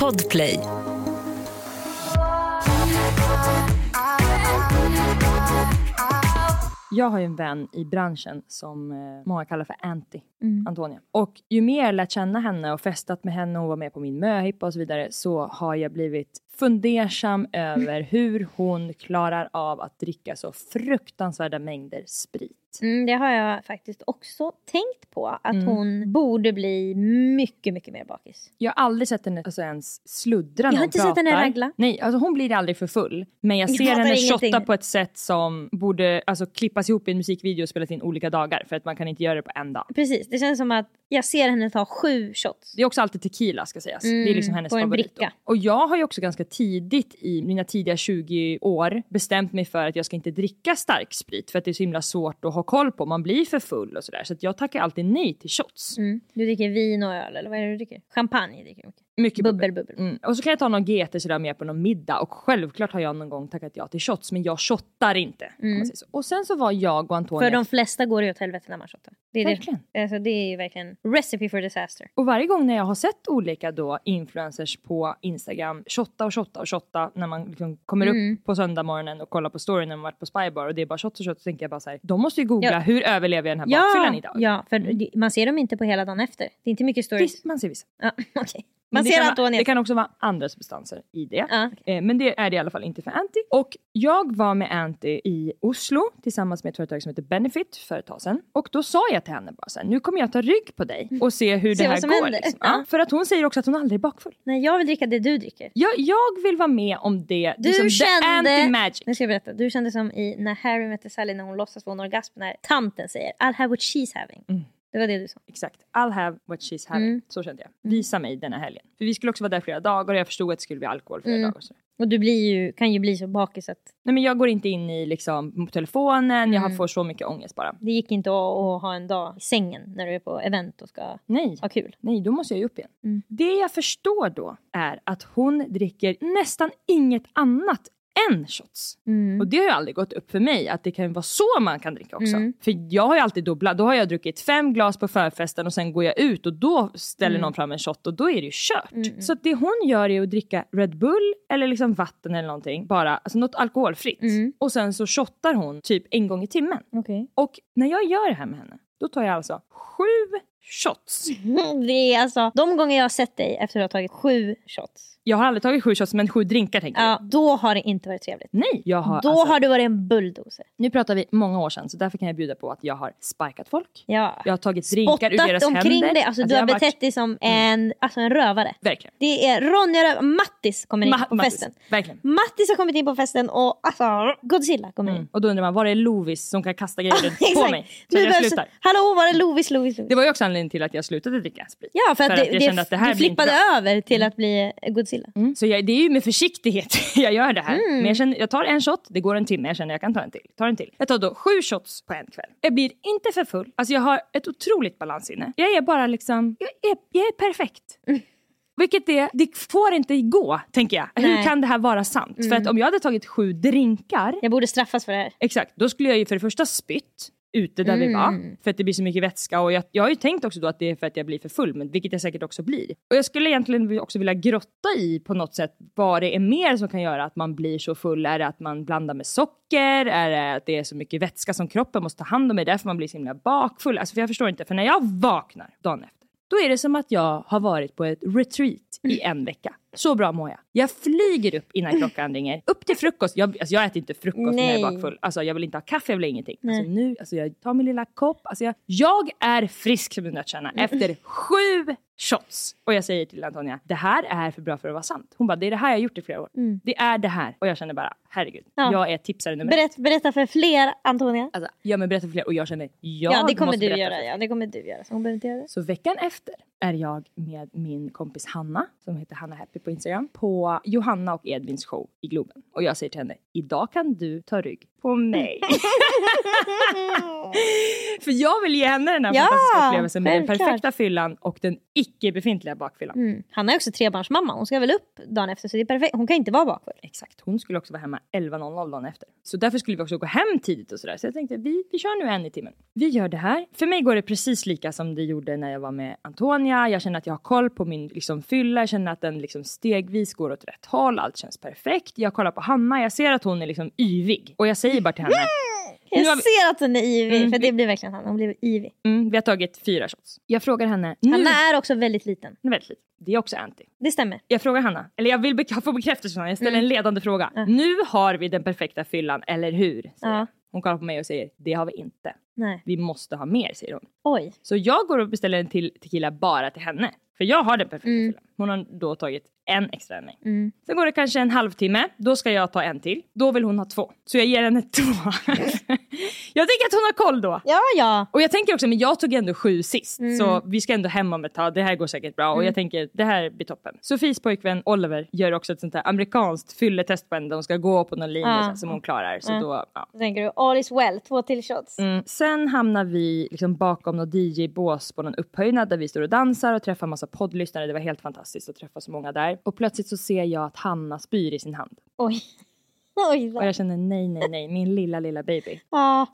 Podplay. Jag har ju en vän i branschen som eh, många kallar för Anty, Mm. Antonia. Och ju mer jag lärt känna henne och festat med henne och var med på min möhippa och så vidare så har jag blivit fundersam över hur hon klarar av att dricka så fruktansvärda mängder sprit. Mm, det har jag faktiskt också tänkt på. Att Mm. hon borde bli mycket, mycket mer bakis. Jag har aldrig sett henne alltså, ens sluddra Jag när har hon inte pratar. sett henne ragla. Nej, alltså hon blir aldrig för full. Men jag Jag ser fattar henne shotta på ett sätt som borde alltså, klippas ihop i en musikvideo och spelas in olika dagar. För att man kan inte göra det på en dag. Precis, det känns som att jag ser henne ta sju shots. Det är också alltid tequila ska sägas. Mm, det är liksom hennes på en favorit. bricka. Och jag har ju också ganska tidigt i mina tidiga 20 år bestämt mig för att jag ska inte dricka stark sprit för att det är så himla svårt att ha koll på. Man blir för full och sådär. Så att jag tackar alltid nej till shots. Mm. Du dricker vin och öl, eller vad är det du dricker? Champagne dricker du mycket. Mycket Bubbel, bubbel. Mm. Och så kan jag ta någon GT sådär med på någon middag och självklart har jag någon gång tackat ja till shots men jag shottar inte. Mm. Och sen så var jag och Antonia För de flesta går det åt helvete när man shottar. Det är, Verkligen. det, alltså, det är ju verkligen recipe for disaster. Och varje gång när jag har sett olika då influencers på Instagram shotta och shotta och shotta när man liksom kommer Mm. upp på söndag och kollar på storyn när man varit på Spybar och det är bara shot och shot så tänker jag bara så här, de måste ju googla Ja. hur överlever jag den här bakfyllan Ja, idag? ja, för det- man ser dem inte på hela dagen efter. Det är inte mycket stories. Visst, man ser vissa. Ja, okej. Men det kan. Det kan också vara andra substanser i det. Ja, Eh, Men det är det i alla fall inte för Anty. Och jag var med Anty i Oslo tillsammans med ett företag som heter Benefit för ett tag sedan. Och då sa jag till henne bara så här, nu kommer jag ta rygg på dig och se hur Se det här går. Liksom. Ja. Ja, för att hon säger också att hon aldrig är bakfull. Nej, jag vill dricka det du dricker. Jag, jag vill vara med om det. Du liksom, kände- The anti-magic. Nu ska jag berätta. Du kände som i när Harry mötte Sally när hon låtsas få en orgasm när tanten säger I'll have what she's having. Mm. Det var det du sa. Exakt. I'll have what she's having. Mm. Så kände jag. Visa mig denna helgen. För vi skulle också vara där flera dagar och jag förstod att det skulle bli alkohol flera Mm. dagar. Så. Och du blir ju, kan ju bli så bakis att Nej men jag går inte in i liksom telefonen, jag Mm. får så mycket ångest bara. det gick inte att, att ha en dag i sängen när du är på event och ska Nej. ha kul. Nej, då måste jag ju upp igen. Mm. Det jag förstår då är att hon dricker nästan inget annat än shots. Mm. Och det har ju aldrig gått upp för mig att det kan vara så man kan dricka också. Mm. För jag har ju alltid dubblat. Då har jag druckit fem glas på förfesten och sen går jag ut och då ställer Mm. någon fram en shot och då är det ju kört. Mm. Så att det hon gör är att dricka Red Bull eller liksom vatten eller någonting. Bara alltså något alkoholfritt. Mm. Och sen så shottar hon typ en gång i timmen. Okej. Och när jag gör det här med henne, då tar jag alltså sju shots. Det är alltså, de gånger jag har sett dig efter att du har tagit sju shots, Jag har aldrig tagit sju shots men sju drinkar tänker jag. ja, då har det inte varit trevligt. Nej, jag har, Då alltså, har du varit en bulldozer. nu pratar vi många år sedan så därför kan jag bjuda på att jag har sparkat folk. Ja. Jag har tagit drinkar ur deras Spottat omkring händer. dig. Alltså, du jag har varit- betett dig som en, alltså, en rövare. Verkligen. Det är Ronja Röv- Mattis kommer in Ma- på Mattis, festen. Verkligen. Mattis har kommit in på festen och alltså, Godzilla kommer in. Mm. Och då undrar man, var är Lovis som kan kasta grejer på mig? Så Nu jag slutar. Hallå, var är Lovis, Lovis, Lovis? Det var ju också anledningen till att jag slutade dricka sprit. Ja, för att, för det, att jag det, kände att det här du flippade över till att bli Godzilla. Mm. Så jag, det är ju med försiktighet jag gör det här. Mm. Men jag, känner, jag tar en shot, det går en timme, jag känner jag kan ta en till. Tar en till. Jag tar då sju shots på en kväll. Jag blir inte för full. Alltså jag har ett otroligt balansinne. Jag är bara liksom, jag är, jag är perfekt. Vilket är, det får inte gå, tänker jag. Hur Nej. kan det här vara sant? För att om jag hade tagit sju drinkar, Jag borde straffas för det här. exakt, då skulle jag ju för det första spytt ute där vi Mm. var. För att det blir så mycket vätska och jag, jag har ju tänkt också då att det är för att jag blir för full, men vilket jag säkert också blir. Och jag skulle egentligen också vilja grotta i på något sätt vad det är mer som kan göra att man blir så full. Är det att man blandar med socker? Är det att det är så mycket vätska som kroppen måste ta hand om? Är det därför man blir så himla bakfull? Alltså för jag förstår inte, för när jag vaknar dagen efter, då är det som att jag har varit på ett retreat i en vecka. Så bra mår jag. Jag flyger upp innan klockan ringer. Upp till frukost. Jag, alltså jag äter inte frukost när jag är Nej. bakfull. Alltså jag vill inte ha kaffe, jag vill ingenting. Nej. Alltså nu, alltså jag tar min lilla kopp. Alltså jag, jag är frisk som en nötkärna efter sju shots. Och jag säger till Antonia, det här är för bra för att vara sant. Hon bara, det är det här jag har gjort i flera år. Mm. Det är det här. Och jag känner bara, herregud. Ja. Jag är tipsare nummer ett. Berätt, berätta för fler, Antonia. Alltså, ja men berätta för fler. Och jag känner, jag Ja, det kommer du göra. Ja, det kommer du göra. Så hon behöver inte göra det. så veckan efter är jag med min kompis Hanna, som heter Hanna Happy på Instagram, på Johanna och Edvins show i Globen. Och jag säger till henne, idag kan du ta rygg på mig. För jag vill ge henne den här Ja, fantastiska upplevelsen med den perfekta fyllan och den icke befintliga bakfyllan. Mm. Hanna är också trebarnsmamma. Hon ska väl upp dagen efter så det är perfekt. Hon kan inte vara bakfull. Exakt, hon skulle också vara hemma 11.00 dagen efter. Så därför skulle vi också gå hem tidigt och sådär. Så jag tänkte, vi, vi kör nu en i timmen. Vi gör det här. För mig går det precis lika som det gjorde när jag var med Antonia. Jag känner att jag har koll på min liksom, fylla. Jag känner att den liksom, stegvis går åt rätt håll. Allt känns perfekt. Jag kollar på Hanna. Jag ser att hon är liksom yvig. Och jag säger bara till henne, Jag vi- ser att hon är ivig, Mm. för det blir verkligen Hanna. Hon blir ivig. mm, vi har tagit fyra shots. Jag frågar henne, nu... Hanna är också väldigt liten. Väldigt lite. Det är också anti. Det stämmer. Jag frågar Hanna, eller jag vill be- få bekräftelse från. Jag ställer en ledande fråga. Ja. Nu har vi den perfekta fyllan, eller hur? Jag. Hon kollar på mig och säger, det har vi inte. Nej. Vi måste ha mer, säger hon. Oj. Så jag går och beställer en till tequila bara till henne. För jag har den perfekta Mm. fyllan. Hon har då tagit en extra än mig. Mm. Sen går det kanske en halvtimme, då ska jag ta en till. Då vill hon ha två. Så jag ger henne två. Jag tänker att hon har koll då. Ja, ja. Och jag tänker också, men jag tog ändå sju sist. Mm. Så vi ska ändå hem om ett tag. Det här går säkert bra. Och jag tänker, det här blir toppen. Sofies pojkvän Oliver gör också ett sånt här amerikanskt fylletest på henne. De ska gå på någon linje här som hon klarar. Så Ja. då, ja. Då tänker du all is well, två till shots. Mm. Sen hamnar vi liksom bakom något DJ-bås på någon upphöjnad där vi står och dansar och träffar massa poddlyssnare. Det var helt fantastiskt att träffa så många där. Och plötsligt så ser jag att Hanna spyr i sin hand. Oj. Och jag känner nej, nej, nej, min lilla, lilla baby.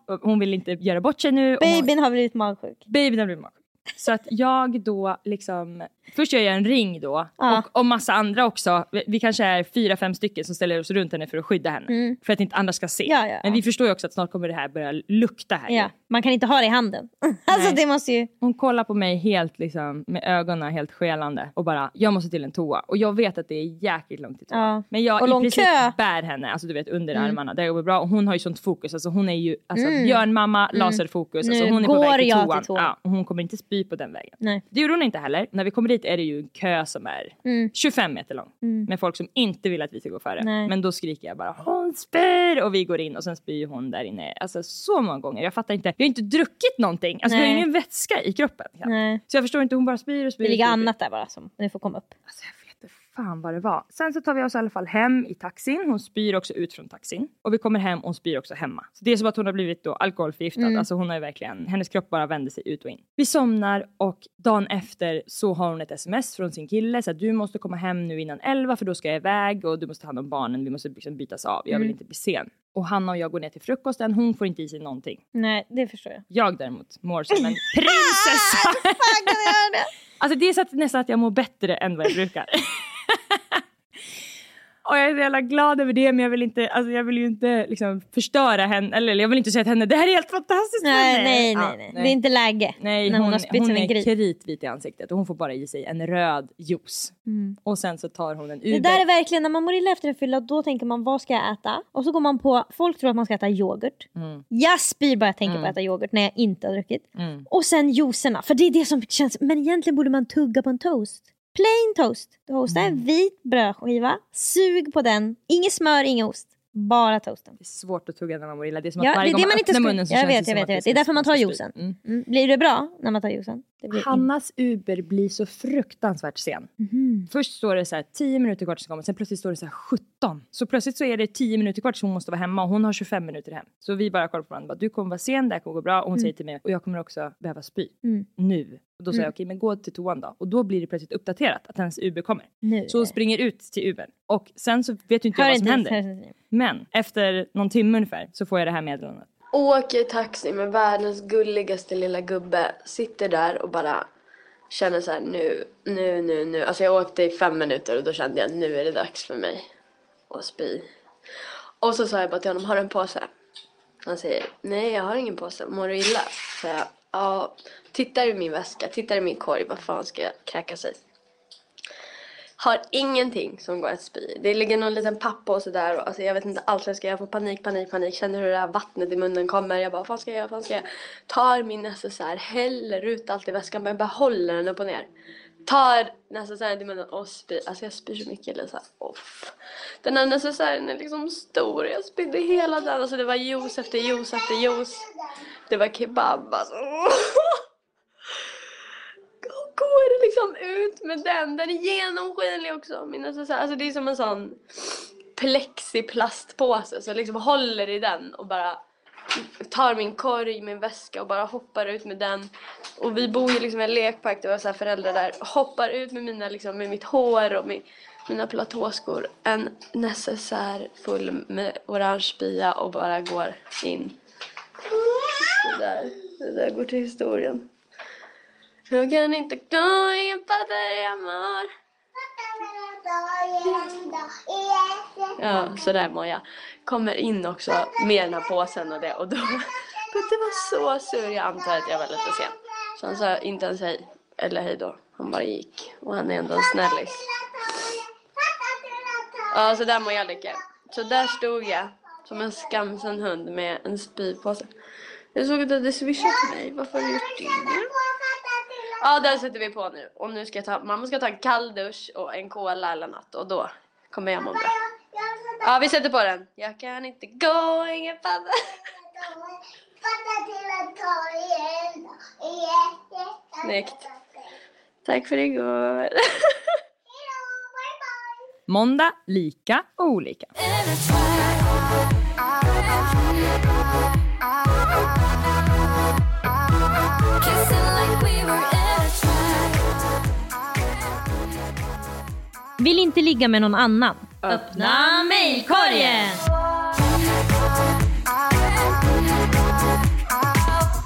Och hon vill inte göra bort sig nu. och hon- babyn har blivit magsjuk. Babyn har blivit magsjuk. Så att jag då liksom, först gör jag en ring då Ja. och, och massa andra också. Vi, vi kanske är fyra, fem stycken som ställer oss runt henne för att skydda henne. Mm. För att inte andra ska se. Ja, ja. Men vi förstår ju också att snart kommer det här börja lukta här. Ja, man kan inte ha det i handen. alltså det måste ju... Hon kollar på mig helt liksom med ögonen helt skelande och bara jag måste till en toa. Och jag vet att det är jäkligt långt till toa. Men jag Och i princip kö. bär henne, alltså du vet under Mm. armarna. Det går bra och hon har ju sånt fokus. Alltså hon är ju alltså, Mm. björnmamma, laserfokus. Alltså, Nu hon är på väg till toan. till toan. Hon kommer inte spy på den vägen. Nej. Det gjorde hon inte heller. När vi kommer dit är det ju en kö som är Mm. 25 meter lång. Mm. Med folk som inte vill att vi ska gå före. Nej. Men då skriker jag bara hon spyr och vi går in och sen spyr hon där inne. Alltså så många gånger. Jag fattar inte. Vi har inte druckit någonting. Alltså vi har Nej. ingen vätska i kroppen. Nej. Så jag förstår inte, hon bara spyr och spyr. Det ligger spyr. annat där bara som nu får komma upp. Alltså fan vad det var. Sen så tar vi oss i alla fall hem i taxin. Hon spyr också ut från taxin. Och vi kommer hem och hon spyr också hemma. Så det är som att hon har blivit då alkoholförgiftad. Mm. Alltså hon har ju verkligen, hennes kropp bara vänder sig ut och in. Vi somnar och dagen efter så har hon ett sms från sin kille. Så att du måste komma hem nu innan 11 för då ska jag iväg och du måste ta hand om barnen. Vi måste liksom bytas av. Jag vill Mm. inte bli sen. Och Hanna och jag går ner till frukosten. Hon får inte i sig någonting. Nej, det förstår jag. Jag däremot mår som en prinsessa. Fan kan jag göra det? Alltså det är så att, nästan att jag mår bättre än vad jag brukar. Och jag är så jävla glad över det men jag vill inte, alltså jag vill ju inte liksom förstöra henne, eller jag vill inte säga till henne det här är helt fantastiskt för Nej, henne." nej, Ja, nej, nej. Det är inte läge. Nej, när hon, hon, har hon är gris. kritvit i ansiktet och hon får bara i sig en röd juice. Och sen så tar hon en Uber. Mm. Det där är verkligen, när man mår illa efter en fylla då tänker man vad ska jag äta? Och så går man på, folk tror att man ska äta yoghurt. Mm. Jag spyr bara jag tänker på att äta yoghurt när jag inte har druckit. Och sen juicerna, för det är det som känns, men egentligen borde man tugga på en toast. Plain toast. Toasta Mm. en vit brödskiva, sug på den, inget smör, ingen ost. Bara toasten. Det är svårt att tugga när man mår illa. Det är som Ja, att det varje är gång det man öppnar munnen så Jag känns vet, det jag vet, jag vet. ska- Det är därför man tar juicen. Mm. Mm. Blir det bra när man tar juicen? Det Hannas Uber blir så fruktansvärt sen. Mhm. Först står det så här 10 minuter kvar tills hon kommer, sen plötsligt står det så här 17. Så plötsligt så är det 10 minuter kvar tills hon måste vara hemma och hon har 25 minuter hem. Så vi bara kollar på varandra, bara, du kommer vara sen, det här kommer gå bra. Och hon säger till mig, och jag kommer också behöva spy. Mm. Nu. Och då säger jag, okej men gå till toan då. Och då blir det plötsligt uppdaterat att hennes Uber kommer. Nu. Så hon springer ut till Ubern. Och sen så vet ju inte jag vad som inte, händer. inte. Men efter någon timme ungefär så får jag det här meddelandet. Åker taxi med världens gulligaste lilla gubbe. Sitter där och bara känner så här nu, nu, nu, nu. Alltså jag åkte i fem minuter och då kände jag nu är det dags för mig att spy. Och så sa jag bara till honom, har du en påse? Han säger, nej jag har ingen påse, mår du illa? Så jag, ja, tittar i min väska, tittar i min korg, vad fan ska jag kräkas i? Har ingenting som går att spy. Det ligger någon liten pappa och sådär och alltså jag vet inte alls vad jag ska göra. Jag får panik, panik, panik. Känner hur det här vattnet i munnen kommer. Jag bara, vad fan ska jag göra, vad fan ska jag göra? Tar min necessär, häller ut allt i väskan men bara håller den upp och ner. Tar necessären till munnen och spyr. Alltså jag spyr så mycket Lisa. Off. Den här necessären är liksom stor. Jag spydde hela den. Alltså det var juice efter juice efter juice. Det var kebab alltså. går det liksom ut med den. Den är genomskinlig också. Min necessär. Alltså det är som en sån plexiplastpåse. Så jag liksom håller i den och bara tar min korg, min väska och bara hoppar ut med den. Och vi bor ju liksom i en lekpark, det var så här föräldrar där. Hoppar ut med mina liksom, med mitt hår och min, mina platåskor. En necessär full med orange spya och bara går in. Det där, det där går till historien. Jag kan inte gå, ingen fattar hur jag mår. Ja, sådär mår jag. Kommer in också med den här påsen och det och då... Putte var så sur, jag antar att jag var lite sen. Så han sa inte ens hej, eller hej då. Han bara gick. Och han är ändå en snällis. Ja, så där mår jag Lykke. Så där stod jag som en skamsen hund med en spypåse. Jag såg att du hade swishat mig. Varför har du gjort det? Ja, där sätter vi på nu. Och nu ska jag ta, mamma ska ta en kall dusch och en cola eller något. Och då kommer jag må bra. Ja, vi sätter på den. Jag kan inte gå, ingen fattar. Snyggt. Tack för igår. Måndag, lika och olika. Vill inte ligga med någon annan. Öppna mejlkorgen!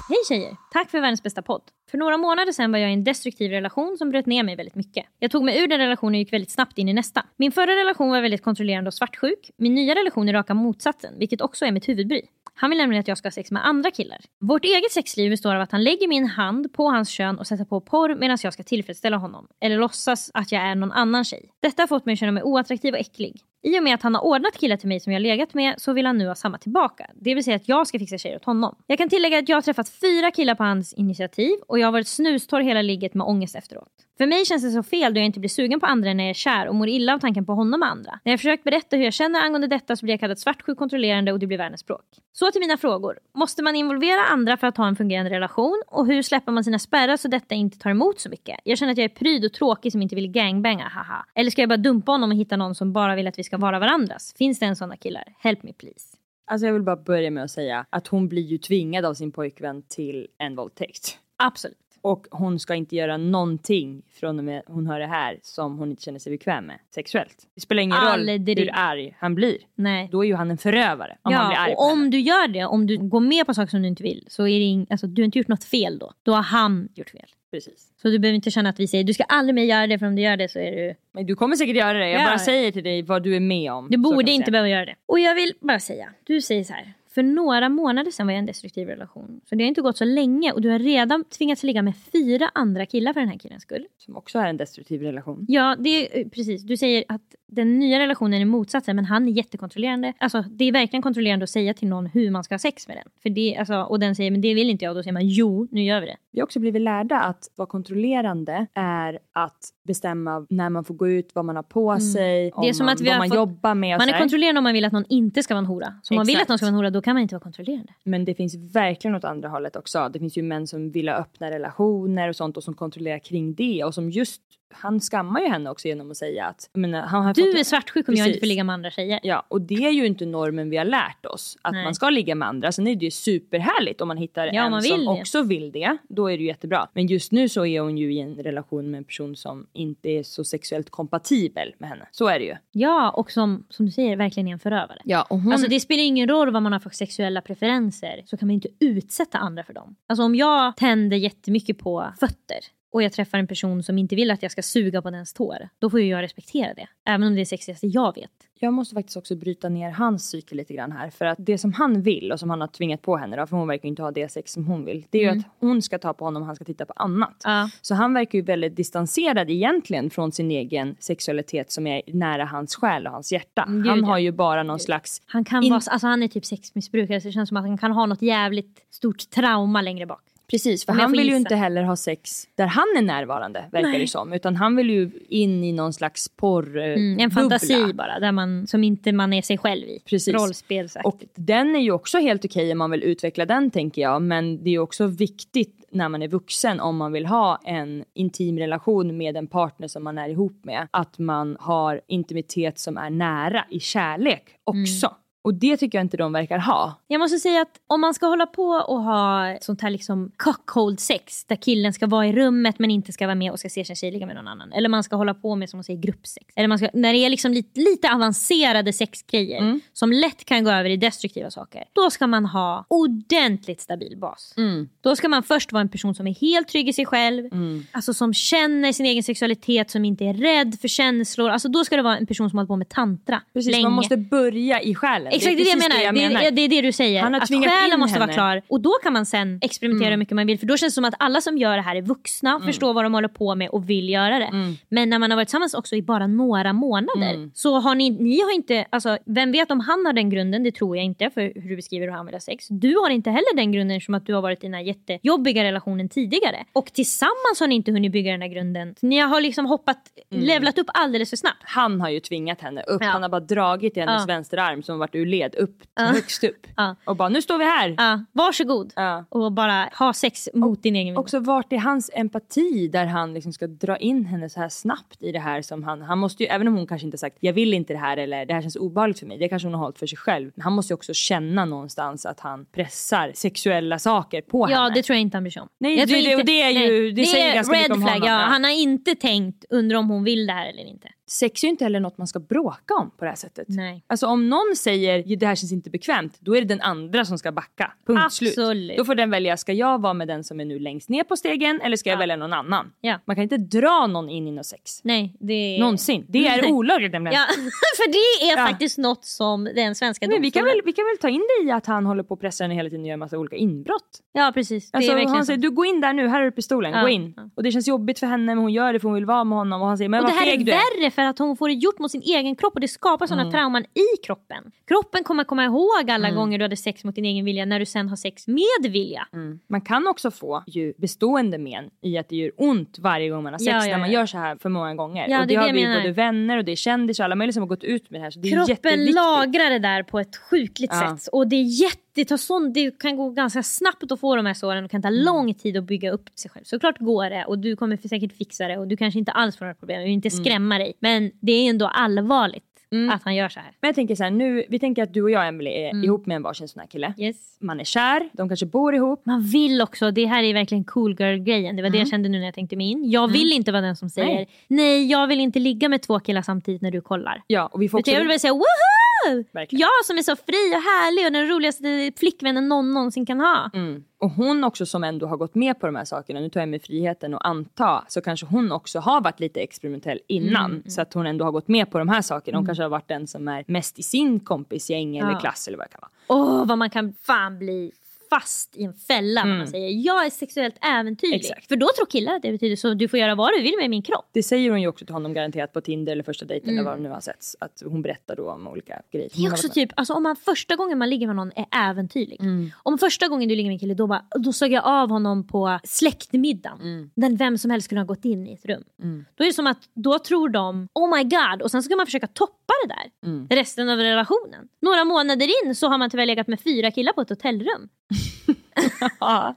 Hej tjejer! Tack för världens bästa podd. För några månader sedan var jag i en destruktiv relation som bröt ner mig väldigt mycket. Jag tog mig ur den relationen och gick väldigt snabbt in i nästa. Min förra relation var väldigt kontrollerande och svartsjuk. Min nya relation är raka motsatsen, vilket också är mitt huvudbry. Han vill nämligen att jag ska ha sex med andra killar. Vårt eget sexliv består av att han lägger min hand på hans kön och sätter på porr medan jag ska tillfredsställa honom. Eller låtsas att jag är någon annan tjej. Detta har fått mig att känna mig oattraktiv och äcklig. I och med att han har ordnat killar till mig som jag legat med så vill han nu ha samma tillbaka. Det vill säga att jag ska fixa tjejer åt honom. Jag kan tillägga att jag har träffat fyra killar på hans initiativ och jag har varit snustorr hela ligget med ångest efteråt. För mig känns det så fel då jag inte blir sugen på andra när jag är kär och mår illa av tanken på honom med andra. När jag försökt berätta hur jag känner angående detta så blir jag kallad svartsjuk kontrollerande och det blir världens språk. Så till mina frågor. Måste man involvera andra för att ha en fungerande relation? Och hur släpper man sina spärrar så detta inte tar emot så mycket? Jag känner att jag är pryd och tråkig som inte vill gangbanga, haha. Eller ska jag bara dumpa honom och hitta någon som bara vill att vi ska vara varandras? Finns det en sådana killar? Help me please. Alltså jag vill bara börja med att säga att hon blir ju tvingad av sin pojkvän till en våldtäkt. Absolut. Och hon ska inte göra någonting från och med hon hör det här som hon inte känner sig bekväm med sexuellt. Det spelar ingen roll Aldrig. hur arg han blir. Nej. Då är ju han en förövare om han blir Ja, arg och på henne. om du gör det, om du går med på saker som du inte vill, så är det ing- alltså, du har inte gjort något fel då. Då har han gjort fel. Precis. Så du behöver inte känna att vi säger du ska aldrig mer göra det för om du gör det så är du... Men du kommer säkert göra det. Jag Ja. bara säger till dig vad du är med om. Du borde inte behöva göra det. Och jag vill bara säga, du säger så här. För några månader sedan var jag i en destruktiv relation. Så det har inte gått så länge och du har redan tvingats ligga med fyra andra killar för den här killens skull. Som också är en destruktiv relation. Ja, det är eh, precis. Du säger att den nya relationen är motsatsen men han är jättekontrollerande. Alltså det är verkligen kontrollerande att säga till någon hur man ska ha sex med den. För det, alltså, och den säger men det vill inte jag och då säger man jo, nu gör vi det. Vi har också blivit lärda att vara kontrollerande är att bestämma när man får gå ut, vad man har på sig, om Mm. Det är som man, att vi vad man fått- jobbar med Man är kontrollerande om man vill att någon inte ska vara en hora. Så om man vill att någon ska vara en hora då kan man inte vara kontrollerande. Men det finns verkligen åt andra hållet också. Det finns ju män som vill ha öppna relationer och sånt och som kontrollerar kring det och som just han skammar ju henne också genom att säga att menar, han har Du fått, är svartsjuk om jag inte får ligga med andra tjejer. Ja, och det är ju inte normen vi har lärt oss. Att Nej. man ska ligga med andra. Sen är det ju superhärligt om man hittar Ja, en man som det. också vill det. Då är det ju jättebra. Men just nu så är hon ju i en relation med en person som inte är så sexuellt kompatibel med henne. Så är det ju. Ja, och som, som du säger verkligen är en förövare. Ja, och hon... Alltså det spelar ingen roll vad man har för sexuella preferenser så kan man inte utsätta andra för dem. Alltså om jag tänder jättemycket på fötter och jag träffar en person som inte vill att jag ska suga på dens tår, då får ju jag respektera det. Även om det är det sexigaste jag vet. Jag måste faktiskt också bryta ner hans psyke lite grann här. För att det som han vill och som han har tvingat på henne då, för hon verkar ju inte ha det sex som hon vill. Det är ju att hon ska ta på honom och han ska titta på annat. Ja. Så han verkar ju väldigt distanserad egentligen från sin egen sexualitet som är nära hans själ och hans hjärta. Gud, han har ju bara någon slags... Han, kan In- vara, alltså han är typ sexmissbrukare så det känns som att han kan ha något jävligt stort trauma längre bak. Precis, för han vill ju inte heller ha sex där han är närvarande verkar Nej. det som. Utan han vill ju in i någon slags porr eh, Mm, en fantasi bara där man, som inte man är sig själv i. Precis. Rollspelsaktigt. Och den är ju också helt okej om man vill utveckla den tänker jag. Men det är ju också viktigt när man är vuxen om man vill ha en intim relation med en partner som man är ihop med. Att man har intimitet som är nära i kärlek också. Mm. Och det tycker jag inte de verkar ha. Jag måste säga att om man ska hålla på och ha sånt här liksom cockhold sex där killen ska vara i rummet men inte ska vara med och ska se sin tjej ligga med någon annan. Eller man ska hålla på med som man säger gruppsex. Eller man ska, när det är liksom lite, lite avancerade sexgrejer Mm. som lätt kan gå över i destruktiva saker. Då ska man ha ordentligt stabil bas. Mm. Då ska man först vara en person som är helt trygg i sig själv. Alltså som känner sin egen sexualitet, som inte är rädd för känslor. Alltså då ska det vara en person som hållit på med tantra Precis, länge. man måste börja i själen. Exakt det är det jag menar. jag Det, är, det är det du säger. Han har att själen måste vara henne. klar. Och då kan man sen experimentera hur mycket man vill. För då känns det som att alla som gör det här är vuxna, förstår vad de håller på med och vill göra det. Men när man har varit tillsammans också i bara några månader så har ni, ni har inte, alltså vem vet om han har den grunden, det tror jag inte för hur du beskriver hur han vill ha sex. Du har inte heller den grunden som att du har varit i den här jättejobbiga relationen tidigare. Och tillsammans har ni inte hunnit bygga den här grunden. Ni har liksom hoppat, levlat upp alldeles för snabbt. Han har ju tvingat henne upp. Ja. Han har bara dragit i hennes Ja. vänster arm som varit ur led upp till högst upp. Ja. Och bara nu står vi här. Ja, varsågod. Ja. Och bara ha sex mot din egen vilja. Också vart är hans empati där han liksom ska dra in henne så här snabbt i det här som han, han måste ju, även om hon kanske inte sagt jag vill inte det här eller det här känns obehagligt för mig, det kanske hon har hållit för sig själv. Men han måste ju också känna någonstans att han pressar sexuella saker på Ja, henne. det tror jag inte han bryr sig om. Nej, jag det- tror det- och det är ju- det säger ganska mycket om flag. honom, Ja, ja. Han har inte tänkt undra om hon vill det här eller inte. Sex är ju inte heller något man ska bråka om på det här sättet. Nej. Alltså om någon säger "Ja, det här känns inte bekvämt, då är det den andra som ska backa. Punkt slut. Absolut. Då får den välja, ska jag vara med den som är nu längst ner på stegen eller ska jag Ja. välja någon annan? Ja. Man kan inte dra någon in i något sex. Nej, det... Någonsin. Det är olagligt nämligen. Ja, för det är Ja. faktiskt något som den svenska Men vi, kan domstolen... väl, vi kan väl ta in det i att han håller på att pressa henne hela tiden och gör massa olika inbrott. Ja, precis. Det Alltså, är verkligen han säger du gå in där nu, här har du pistolen, gå in. Och det känns jobbigt för henne men hon gör det för hon vill vara med honom och han säger men Och det vad är feg du är. För att hon får det gjort mot sin egen kropp och det skapar sådana trauman i kroppen. Kroppen kommer komma ihåg alla gånger du hade sex mot din egen vilja när du sen har sex med vilja. Mm. Man kan också få ju bestående men i att det gör ont varje gång man har sex Ja, ja, när man ja. gör så här för många gånger. Ja, och det det, har vi menar. både vänner och det är kändisar och alla möjliga som har gått ut med det här. Så det är Kroppen lagrar det där på ett sjukligt Ja. sätt. Och det är jätte, det, tar sån, det kan gå ganska snabbt att få de här såren och kan ta Mm. lång tid att bygga upp sig själv. Såklart går det och du kommer säkert fixa det och du kanske inte alls får några problem. Jag vill inte Mm. skrämma dig. Men det är ändå allvarligt. Mm. att han gör så här. Men jag tänker så här, nu, vi tänker att du och jag Emily är Mm. ihop med en varsin sån här kille. Yes. Man är kär, de kanske bor ihop. Man vill också, det här är verkligen cool girl grejen. Det var det jag kände nu när jag tänkte mig in. Jag vill inte vara den som säger Nej. nej. jag vill inte ligga med två killar samtidigt när du kollar. Ja, och vi får också... Jag vill bara säga woho! Verkligen. Jag som är så fri och härlig och den roligaste flickvännen någon någonsin kan ha. Mm. Och hon också som ändå har gått med på de här sakerna, nu tar jag mig friheten att anta, så kanske hon också har varit lite experimentell innan. Mm, Så att hon ändå har gått med på de här sakerna. Hon kanske har varit den som är mest i sin kompisgäng eller Ja. klass eller vad det kan vara. Åh, vad man kan fan bli fast i en fälla när man säger jag är sexuellt äventyrlig. Mm. Exakt. För då tror killar att det betyder så du får göra vad du vill med min kropp. Det säger hon ju också till honom garanterat på Tinder eller första dejten Mm. eller vad nu har setts. Att hon berättar då om olika grejer. Det är också typ, alltså om man första gången man ligger med någon är äventyrlig. Mm. Om första gången du ligger med en kille då, bara, då såg jag av honom på släktmiddagen. Mm. Där vem som helst skulle ha gått in i ett rum. Då är det som att då tror de oh my god och sen ska man försöka toppa det där Mm. resten av relationen. Några månader in så har man tyvärr legat med fyra killar på ett hotellrum. Ja.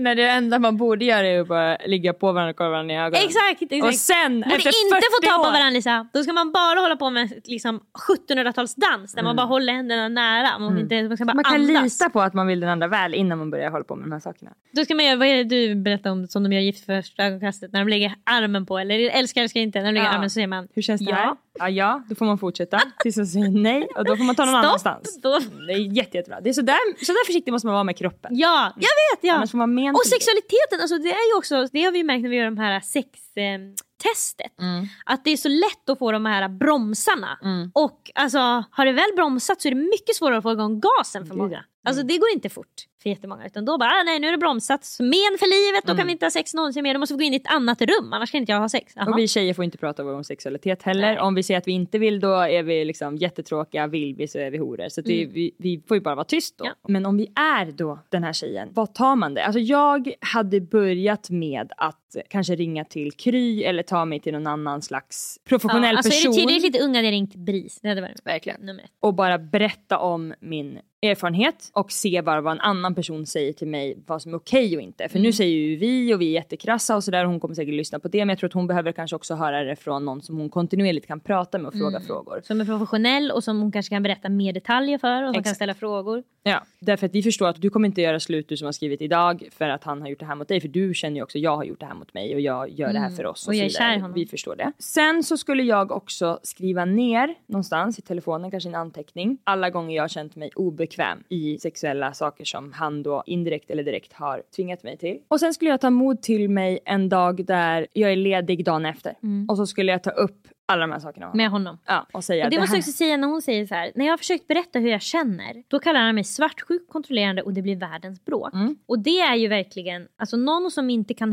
När det enda man borde göra är att bara ligga på varandra och kolla varandra i ögonen. Exakt! exakt. Och sen Borde efter inte 40 få ta på år- varandra Lisa. Då ska man bara hålla på med liksom 1700-talsdans där man bara håller händerna nära. Man, inte, man ska bara Mm. Man kan andas. lita på att man vill den andra väl innan man börjar hålla på med de här sakerna. Då ska man göra, vad är det du berättade om som de gör gift för första ögonkastet? När de lägger armen på, eller älskar älskar inte, när de lägger Ja. armen så säger man Hur känns det Ja. här? Ja, ja, då får man fortsätta tills de säger nej och då får man ta någon Stopp! annanstans. Då, Det är jätte, jättebra. Det är sådär, sådär försiktig måste man vara med kroppen. ja, jag vet! Ja. Annars får man men Och sexualiteten, alltså det är ju också, det har vi märkt när vi gör de här sextestet. Mm. Att det är så lätt att få de här bromsarna. Och alltså, har det väl bromsat så är det mycket svårare att få igång gasen för många. Alltså det går inte fort för jättemånga. Utan då bara, ah, nej nu är det bromsat. Men för livet, då kan vi inte ha sex någonsin mer. Då måste vi gå in i ett annat rum, annars kan inte jag ha sex. Jaha. Och vi tjejer får inte prata om sexualitet heller. Nej. Om vi säger att vi inte vill då är vi liksom jättetråkiga, vill vi så är vi horor. Så att det, vi, vi får ju bara vara tyst då. Ja. Men om vi är då den här tjejen, vad tar man det? Alltså jag hade börjat med att kanske ringa till Kry eller ta mig till någon annan slags professionell ja, alltså person. Är det tillräckligt unga, hade jag ringt BRIS. Det hade varit Verkligen. nummer ett. och bara berätta om min erfarenhet och se bara vad en annan person säger till mig vad som är okej och inte. För Mm. nu säger ju vi och vi är jättekrassa och sådär hon kommer säkert lyssna på det men jag tror att hon behöver kanske också höra det från någon som hon kontinuerligt kan prata med och fråga Mm. frågor. Som är professionell och som hon kanske kan berätta mer detaljer för och som kan Exakt. ställa frågor. Ja, därför att vi förstår att du kommer inte göra slut du som har skrivit idag för att han har gjort det här mot dig för du känner ju också jag har gjort det här mot mig och jag gör det här för oss. Mm. Och jag är kär honom. Vi förstår det. Sen så skulle jag också skriva ner någonstans i telefonen, kanske en anteckning, alla gånger jag har känt mig obekväm i sexuella saker som han då indirekt eller direkt har tvingat mig till. Och sen skulle jag ta mod till mig en dag där jag är ledig dagen efter och så skulle jag ta upp alla de här sakerna med honom. Ja, och säga Och det det måste jag också säga när hon säger så här. När jag har försökt berätta hur jag känner. Då kallar han mig svartsjuk, kontrollerande och det blir världens bråk. Mm. Och det är ju verkligen, alltså någon som inte kan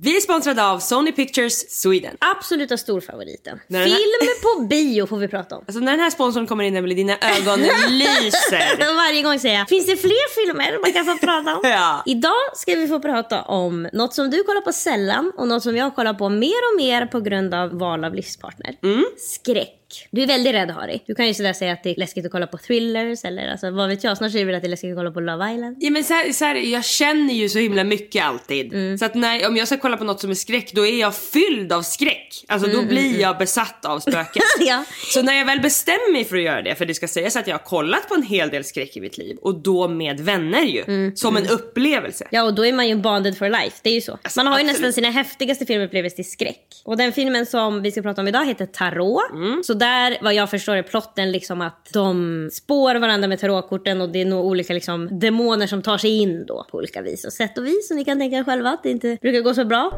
Vi är sponsrade av Sony Pictures Sweden. absoluta storfavoriten. Här- Film på bio får vi prata om. Alltså när den här sponsorn kommer in Emelie, dina ögon lyser. Varje gång säger jag, finns det fler filmer man kan få prata om? Ja. Idag ska vi få prata om något som du kollar på sällan och något som jag kollar på mer och mer på grund av val av livspartner. Mm. Skräck. Du är väldigt rädd Harry. Du kan ju sådär säga att det är läskigt att kolla på thrillers eller alltså, vad vet jag. Snart säger du att det är läskigt att kolla på Love Island. Ja men så här, så här, jag känner ju så himla mycket alltid. Mm. Så att när, om jag ska kolla på något som är skräck då är jag fylld av skräck. Alltså Mm, då blir jag besatt av spöken. Ja. Så när jag väl bestämmer mig för att göra det, för det ska sägas att jag har kollat på en hel del skräck i mitt liv och då med vänner ju. Mm, som en upplevelse. Ja och då är man ju bonded for life, det är ju så. Alltså, man har ju absolut. nästan sina häftigaste filmupplevelser till skräck. Och den filmen som vi ska prata om idag heter Tarot. Så där vad jag förstår är plotten liksom att de spår varandra med tarotkorten och det är nog olika liksom demoner som tar sig in då på olika vis och sätt och vis. Och ni kan tänka er själva att det inte brukar gå så bra.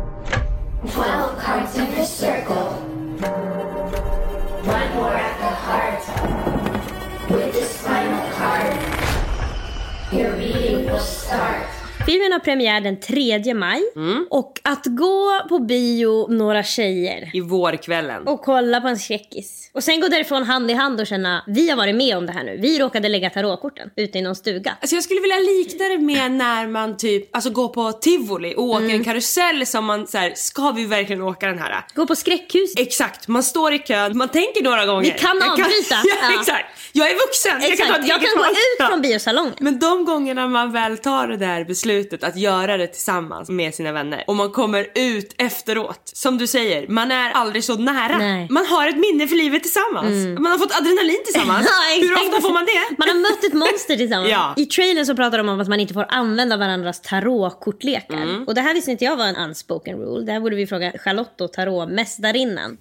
12 cards in the circle. One more at the heart. With this final card, your reading will start. Filmen har premiär den 3 maj och att gå på bio några tjejer I vårkvällen. och kolla på en skräckis. Och sen gå därifrån hand i hand och känna vi har varit med om det här nu. Vi råkade lägga tarotkorten ute i någon stuga. Alltså jag skulle vilja likna det med när man typ alltså går på tivoli och åker Mm. en karusell som man så här, ska vi verkligen åka den här? Gå på skräckhus. Exakt, man står i kön, man tänker några gånger. Vi kan Jag avbryta. ja, Ja. exakt. Jag är vuxen, jag kan Exakt, jag kan gå ut från biosalongen. Men de gångerna man väl tar det där beslutet att göra det tillsammans med sina vänner och man kommer ut efteråt, som du säger, man är aldrig så nära. Nej. Mm. Man har ett minne för livet tillsammans. Man har fått adrenalin tillsammans. Ja, Hur ofta får man det? Man har mött ett monster tillsammans. Ja. I trailern så pratar de om att man inte får använda varandras tarotkortlekar. Mm. Och det här visste inte jag var en unspoken rule. Det här borde vi fråga Charlotte och tarotmästarinnan.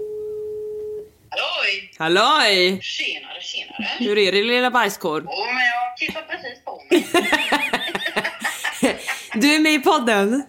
Halloj! Halloj! Tjenare, tjenare. Hur är det lilla bajskorv? Jo, men jag kippar precis på mig. Du är med i podden.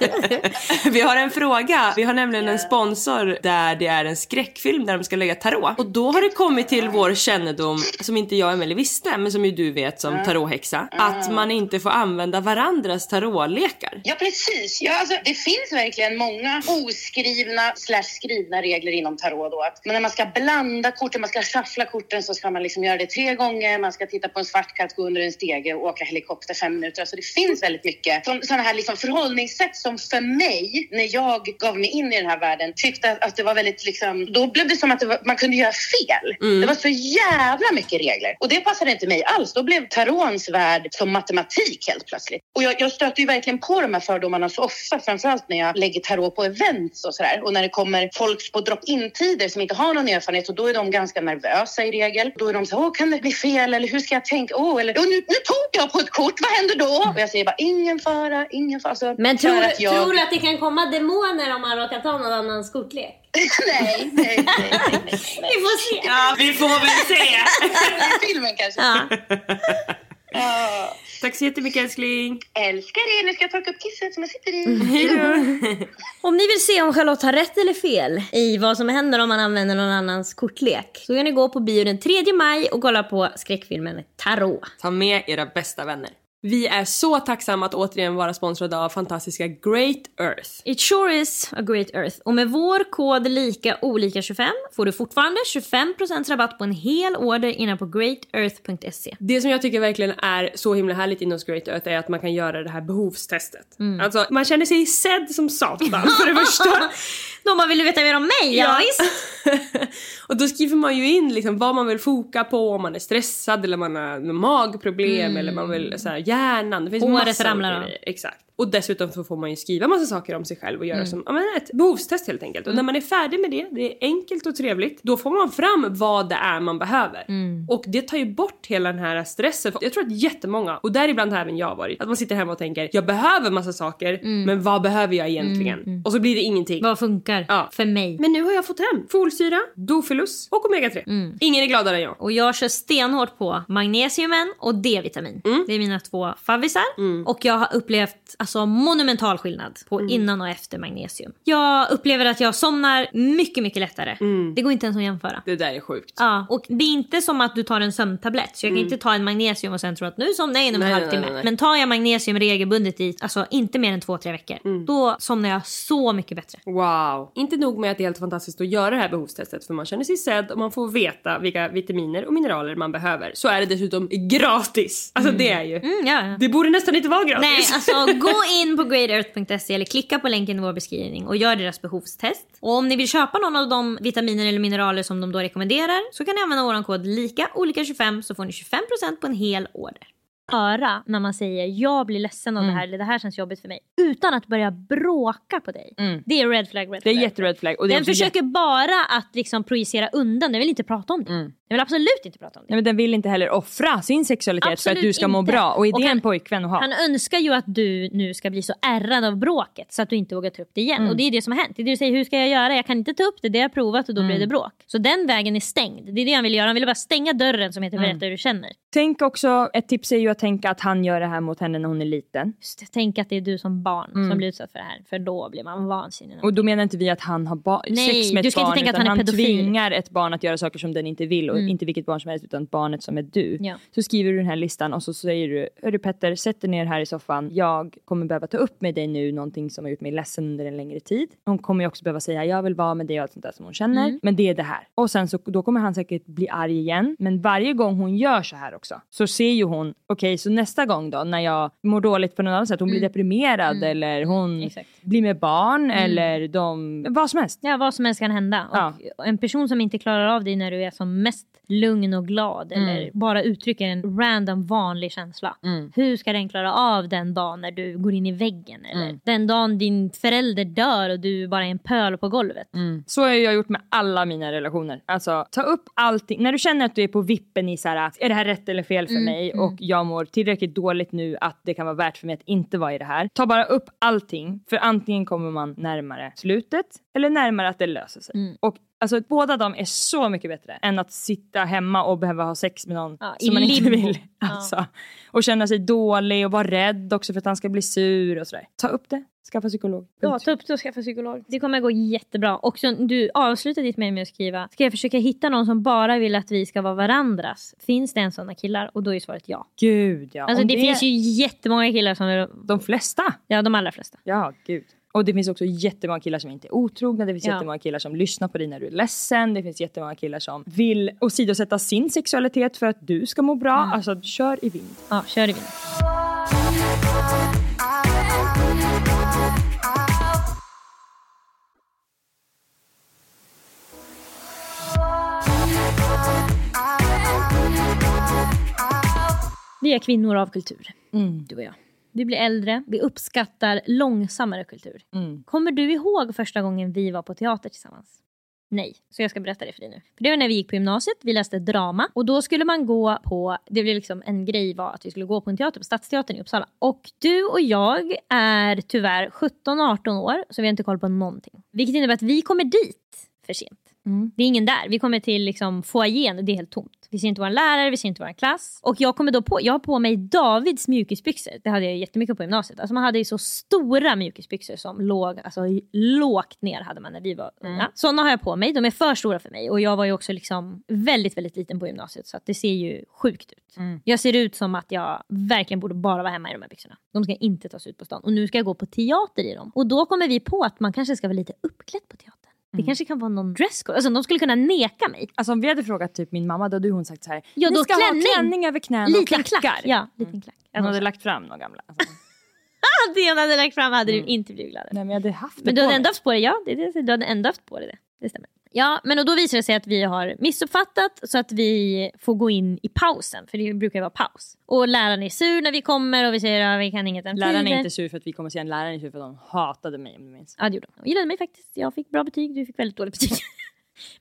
Vi har en fråga. Vi har nämligen en sponsor där det är en skräckfilm där de ska lägga tarot. Och då har det kommit till vår kännedom, som inte jag och Emelie visste, men som ju du vet som tarothäxa, att man inte får använda varandras tarotlekar. Ja, precis. Ja, alltså, det finns verkligen många oskrivna slash skrivna regler inom tarot. Då. Att, när man ska blanda korten, man ska shuffla korten så ska man liksom göra det tre gånger. Man ska titta på en svart katt, gå under en stege och åka helikopter fem minuter. Alltså, det finns väldigt mycket sådana här liksom förhållningssätt som för mig, när jag gav mig in i den här världen, tyckte att, att det var väldigt liksom, då blev det som att det var, man kunde göra fel. Det var så jävla mycket regler och det passade inte mig alls. Då blev tarons värld som matematik helt plötsligt. Och jag, jag stöter ju verkligen på de här fördomarna så ofta, framförallt när jag lägger tarot på events och sådär. Och när det kommer folk på drop-in-tider som inte har någon erfarenhet och då är de ganska nervösa i regel. Då är de så åh kan det bli fel eller hur ska jag tänka? Åh, eller "Åh, nu, nu tog jag på ett kort, vad händer då? Och jag säger bara ingen fara, ingen fara. Alltså, Men tror, jag... tror du att det kan komma demoner om man råkar ta någon annans kortlek? nej, nej, nej, nej, nej. Vi får se. Ja, vi får väl se. I filmen kanske. Ja. Ja. Tack så jättemycket älskling. Älskar er, nu ska jag torka upp kisset som jag sitter i. Hejdå. Om ni vill se om Charlotte har rätt eller fel i vad som händer om man använder någon annans kortlek så kan ni gå på bio den 3 maj och kolla på skräckfilmen Tarot. Ta med era bästa vänner. Vi är så tacksamma att återigen vara sponsrade av fantastiska Great Earth. It sure is a great earth. Och med vår kod lika olika 25 får du fortfarande 25% rabatt på en hel order innan på greatearth.se. Det som jag tycker verkligen är så himla härligt inom Great Earth är att man kan göra det här behovstestet. Alltså man känner sig sedd som satan för det första. Då man vill du veta mer om mig? Ja, visst. och då skriver man ju in liksom vad man vill foka på, om man är stressad eller man har magproblem eller man vill så här, hjärnan. Det finns Håret ramlar av. Exakt. Och dessutom så får man ju skriva massa saker om sig själv och göra som ja, men ett behovstest helt enkelt. Och när man är färdig med det, det är enkelt och trevligt, då får man fram vad det är man behöver. Och det tar ju bort hela den här stressen. Jag tror att jättemånga, och däribland även jag varit, att man sitter hemma och tänker jag behöver massa saker, men vad behöver jag egentligen? Och så blir det ingenting. Vad funkar Ja. för mig? Men nu har jag fått hem folsyra, dofilus och omega-3. Ingen är gladare än jag. Och jag kör stenhårt på magnesiumen och D-vitamin. Det är mina två favvisar. Och jag har upplevt alltså, monumental skillnad på innan och efter magnesium. Jag upplever att jag somnar mycket, mycket lättare. Det går inte ens att jämföra. Det där är sjukt. Ja, och det är inte som att du tar en sömntablett. Så jag kan inte ta en magnesium och sen tro att nu somnar jag inom en halvtimme. Men tar jag magnesium regelbundet i, alltså inte mer än två, tre veckor. Då somnar jag så mycket bättre. Wow! Inte nog med att det är helt fantastiskt att göra det här behovstestet för man känner sig sedd och man får veta vilka vitaminer och mineraler man behöver. Så är det dessutom gratis! Alltså det är ju... Mm, ja, ja. Det borde nästan inte vara gratis. Nej, alltså gå in på greatearth.se eller klicka på länken i vår beskrivning och gör deras behovstest. Och om ni vill köpa någon av de vitaminer eller mineraler som de då rekommenderar så kan ni använda vår kod LIKA olika 25 så får ni 25% på en hel order höra när man säger jag blir ledsen av Mm. det här eller det här känns jobbigt för mig utan att börja bråka på dig. Mm. Det är red flag, red Det är flag. jättered flag. Och Den försöker bara att liksom projicera undan, den vill inte prata om det. Mm. Den vill absolut inte prata om det. Nej, men den vill inte heller offra sin sexualitet för Absolut att du ska må inte. bra. Och är Och det han- en pojkvän att ha? Han önskar ju att du nu ska bli så ärrad av bråket så att du inte vågar ta upp det igen. Mm. Och det är det som har hänt. Det är det du säger, hur ska jag göra? Jag kan inte ta upp det, det har jag provat och då Mm. blir det bråk. Så den vägen är stängd. Det är det han vill göra. Han vill bara stänga dörren som heter Mm. berätta hur du känner. Tänk också, ett tips är ju att tänka att han gör det här mot henne när hon är liten. Just det, tänk att det är du som barn Mm. som blir utsatt för det här. För då blir man vansinnig. Och då menar inte vi att han har ba- Nej, sex med du ett ska inte barn tänka att utan han är pedofil. tvingar ett barn att göra saker som den inte vill och Mm. inte vilket barn som helst utan barnet som är du. Ja. Så skriver du den här listan och så säger du, hörru Petter, sätt dig ner här i soffan. Jag kommer behöva ta upp med dig nu någonting som har gjort mig ledsen under en längre tid. Hon kommer ju också behöva säga, jag vill vara med dig och allt sånt där som hon känner. Mm. Men det är det här. Och sen så då kommer han säkert bli arg igen. Men varje gång hon gör så här också så ser ju hon, okej så nästa gång då när jag mår dåligt på något annat sätt, hon blir Mm. deprimerad Mm. eller hon Exakt. Blir med barn eller de, vad som helst. Ja, vad som helst kan hända. Ja. Och en person som inte klarar av dig när du är som mest lugn och glad Mm. eller bara uttrycker en random vanlig känsla. Mm. Hur ska den klara av den dagen när du går in i väggen? Eller Mm. den dagen din förälder dör och du bara är en pöl på golvet? Så har jag gjort med alla mina relationer. Alltså ta upp allting. När du känner att du är på vippen i så här, är det här rätt eller fel för Mm, mig mm. och jag mår tillräckligt dåligt nu att det kan vara värt för mig att inte vara i det här. Ta bara upp allting för antingen kommer man närmare slutet eller närmare att det löser sig. Mm. Och Alltså båda de är så mycket bättre än att sitta hemma och behöva ha sex med någon Ja, som man inte limbo. vill. Ja. Alltså. Och känna sig dålig och vara rädd också för att han ska bli sur och sådär. Ta upp det, skaffa psykolog. Ja, ta upp det och skaffa psykolog. Det kommer gå jättebra. Och så, du avslutar ditt mejl med att skriva Ska jag försöka hitta någon som bara vill att vi ska vara varandras? Finns det en sådana killar? Och då är svaret ja. Gud ja. Alltså Om det, finns ju jättemånga killar som... är- De flesta. Ja, de allra flesta. Ja, gud. Och det finns också jättemånga killar som inte är otrogna, det finns Ja. jättemånga killar som lyssnar på dig när du är ledsen, det finns jättemånga killar som vill åsidosätta sin sexualitet för att du ska må bra. Mm. Alltså kör i vind. Ja, kör i vind. Vi är kvinnor av kultur, Mm. du och jag. Vi blir äldre, vi uppskattar långsammare kultur. Mm. Kommer du ihåg första gången vi var på teater tillsammans? Nej, så jag ska berätta det för dig nu. För det var när vi gick på gymnasiet, vi läste drama och då skulle man gå på, det blev liksom en grej var att vi skulle gå på en teater på Stadsteatern i Uppsala. Och du och jag är tyvärr 17-18 år så vi har inte koll på någonting. Vilket innebär att vi kommer dit för sent. Mm. Det är ingen där. Vi kommer till liksom foajén och det är helt tomt. Vi ser inte vår lärare, vi ser inte vår klass. Och jag kommer då på, jag har på mig Davids mjukisbyxor. Det hade jag jättemycket på gymnasiet. Alltså man hade ju så stora mjukisbyxor som låg alltså, lågt ner hade man när vi var unga. Mm. Sådana har jag på mig. De är för stora för mig. Och jag var ju också liksom väldigt, väldigt liten på gymnasiet. Så det ser ju sjukt ut. Mm. Jag ser ut som att jag verkligen borde bara vara hemma i de här byxorna. De ska inte tas ut på stan. Och nu ska jag gå på teater i dem. Och då kommer vi på att man kanske ska vara lite uppklädd på teatern. Det Mm. kanske kan vara någon dresscode. Alltså de skulle kunna neka mig. Alltså om vi hade frågat typ min mamma då hade hon sagt så här. Ja, då ska klänning. ha klänning över knän och klackar. klack. Ja, liten klack. Hon hade lagt fram några gamla. Alltså. det hon hade lagt fram hade Mm. du inte blivit glad över. Nej men jag hade haft det Men du hade ändå haft på det, ja. Det, det, du hade ändå haft på dig det. Det stämmer. Ja, men och då visar det sig att vi har missuppfattat så att vi får gå in i pausen. För det brukar ju vara paus. Och läraren är sur när vi kommer och vi säger att vi kan inget om Läraren är inte sur för att vi kommer sen, läraren är sur för att de hatade mig om du minns. Ja, det gjorde hon. Hon gillade mig faktiskt. Jag fick bra betyg, du fick väldigt dåligt betyg.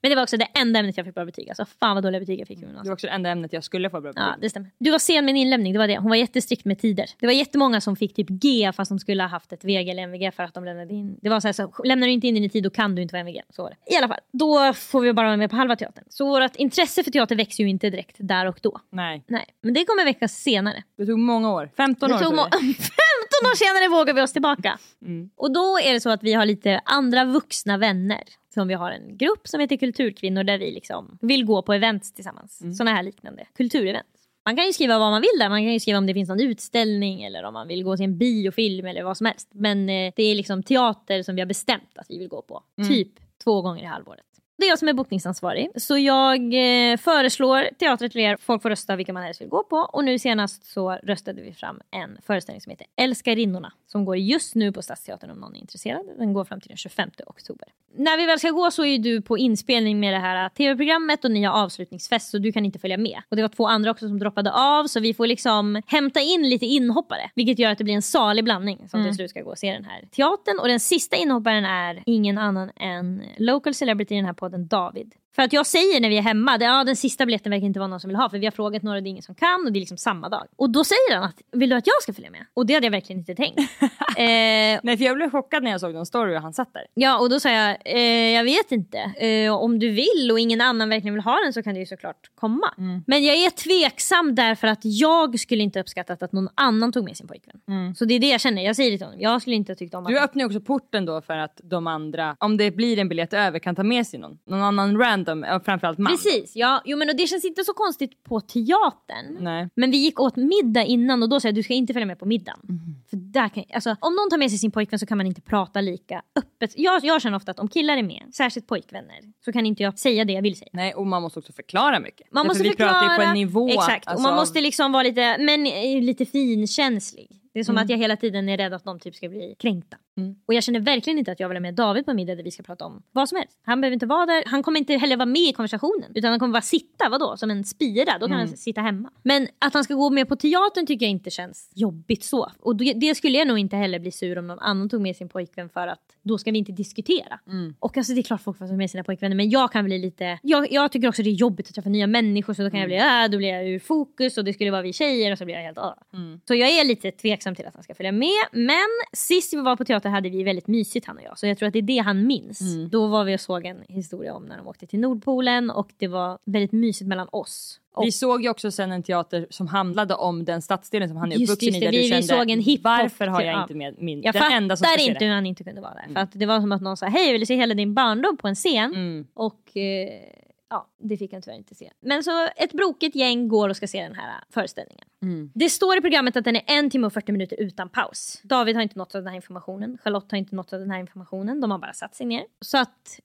Men det var också det enda ämnet jag fick bra betyg. Alltså fan vad dåliga betyg jag fick i Det gymnasiet. var också det enda ämnet jag skulle få bra betyg. Ja, det stämmer. Du var sen med en inlämning, det var det. Hon var jättestrikt med tider. Det var jättemånga som fick typ G fast de skulle ha haft ett VG eller MVG för att de lämnade in. Det var så här, så lämnar du inte in din i tid då kan du inte vara MVG. Så var det. I alla fall, då får vi bara vara med på halva teatern. Så vårt intresse för teater växer ju inte direkt där och då. Nej, Nej, men det kommer väckas senare. det tog många år. 15 Det år tog tror må- jag. 15 år senare vågar vi oss tillbaka. Mm. Och då är det så att vi har lite andra vuxna vänner. Som vi har en grupp som heter Kulturkvinnor där vi liksom vill gå på events tillsammans. Mm. Såna här liknande kulturevent. Man kan ju skriva vad man vill där. Man kan ju skriva om det finns någon utställning eller om man vill gå till en biofilm eller vad som helst. Men eh, det är liksom teater som vi har bestämt att vi vill gå på. Mm. Typ två gånger i halvåret. Det är jag som är bokningsansvarig. Så jag eh, föreslår er. Folk får rösta vilka man helst vill gå på. Och nu senast så röstade vi fram en föreställning som heter Älskarinnorna. Som går just nu på Stadsteatern om någon är intresserad. Den går fram till den 25 oktober. När vi väl ska gå så är du på inspelning med det här tv-programmet och ni har avslutningsfest så du kan inte följa med. Och det var två andra också som droppade av så vi får liksom hämta in lite inhoppare. Vilket gör att det blir en salig blandning som till slut ska gå och se den här teatern. Och den sista inhopparen är ingen annan än local celebrity i den här podden, David. För att jag säger när vi är hemma, det, ja, den sista biljetten verkar inte vara någon som vill ha för vi har frågat några, det är ingen som kan och det är liksom samma dag. Och då säger han att, vill du att jag ska följa med? Och det hade jag verkligen inte tänkt. eh, Nej för jag blev chockad när jag såg någon story och han satt där. Ja och då sa jag, eh, jag vet inte. Eh, om du vill och ingen annan verkligen vill ha den så kan du ju såklart komma. Mm. Men jag är tveksam därför att jag skulle inte uppskattat att någon annan tog med sin pojkvän. Så det är det jag känner, jag säger det till honom. Jag skulle inte ha tyckt om Mm. Du att... öppnar ju också porten då för att de andra, om det blir en biljett över, kan ta med sig någon. Någon annan random, och framförallt man. Precis, ja. Jo, men och det känns inte så konstigt på teatern. Nej. Men vi gick åt middag innan och då sa jag du ska inte följa med på middagen. Mm. För där kan, alltså, om någon tar med sig sin pojkvän så kan man inte prata lika öppet. Jag, jag känner ofta att om killar är med, särskilt pojkvänner, så kan inte jag säga det jag vill säga. Nej och man måste också förklara mycket. Man Därför måste vi förklara. pratar ju på en nivå. Exakt, och alltså, man måste liksom vara lite, men eh, lite finkänslig. Det är som Mm. att jag hela tiden är rädd att de typ ska bli kränkta. Mm. Och jag känner verkligen inte att jag vill ha med David på middag där vi ska prata om vad som helst. Han behöver inte vara där, han kommer inte heller vara med i konversationen. Utan han kommer bara sitta, vadå, som en spira. Då kan Mm. han sitta hemma. Men att han ska gå med på teatern tycker jag inte känns jobbigt så. Och det, skulle jag nog inte heller bli sur om någon annan tog med sin pojkvän för att då ska vi inte diskutera. Mm. Och alltså det är klart folk får ta med sina pojkvänner men jag kan bli lite, jag, jag tycker också det är jobbigt att träffa nya människor så då kan jag bli, Mm. äh, då blir jag ur fokus och det skulle vara vi tjejer och så blir jag helt äh. Så jag är lite tveksam till att han ska följa med. Men sist vi var på teater hade vi väldigt mysigt han och jag. Så jag tror att det är det han minns. Mm. Då var vi och såg en historia om när de åkte till Nordpolen och det var väldigt mysigt mellan oss. Och Vi såg ju också sen en teater som handlade om den stadsdelen som han är uppvuxen just i. Där vi- du vi kände, såg en hiphop- varför har jag ja. inte med min... jag den enda som ska inte hur han inte kunde vara där. För att det var som att någon sa hej jag vill se hela din barndom på en scen. Mm. Och eh, ja, det fick han tyvärr inte se. Men så ett broket gäng går och ska se den här föreställningen. Mm. Det står i programmet att den är en timme och 40 minuter utan paus. David har inte nått av den här informationen. Charlotte har inte nått av den här informationen. De har bara satt sig ner. Så att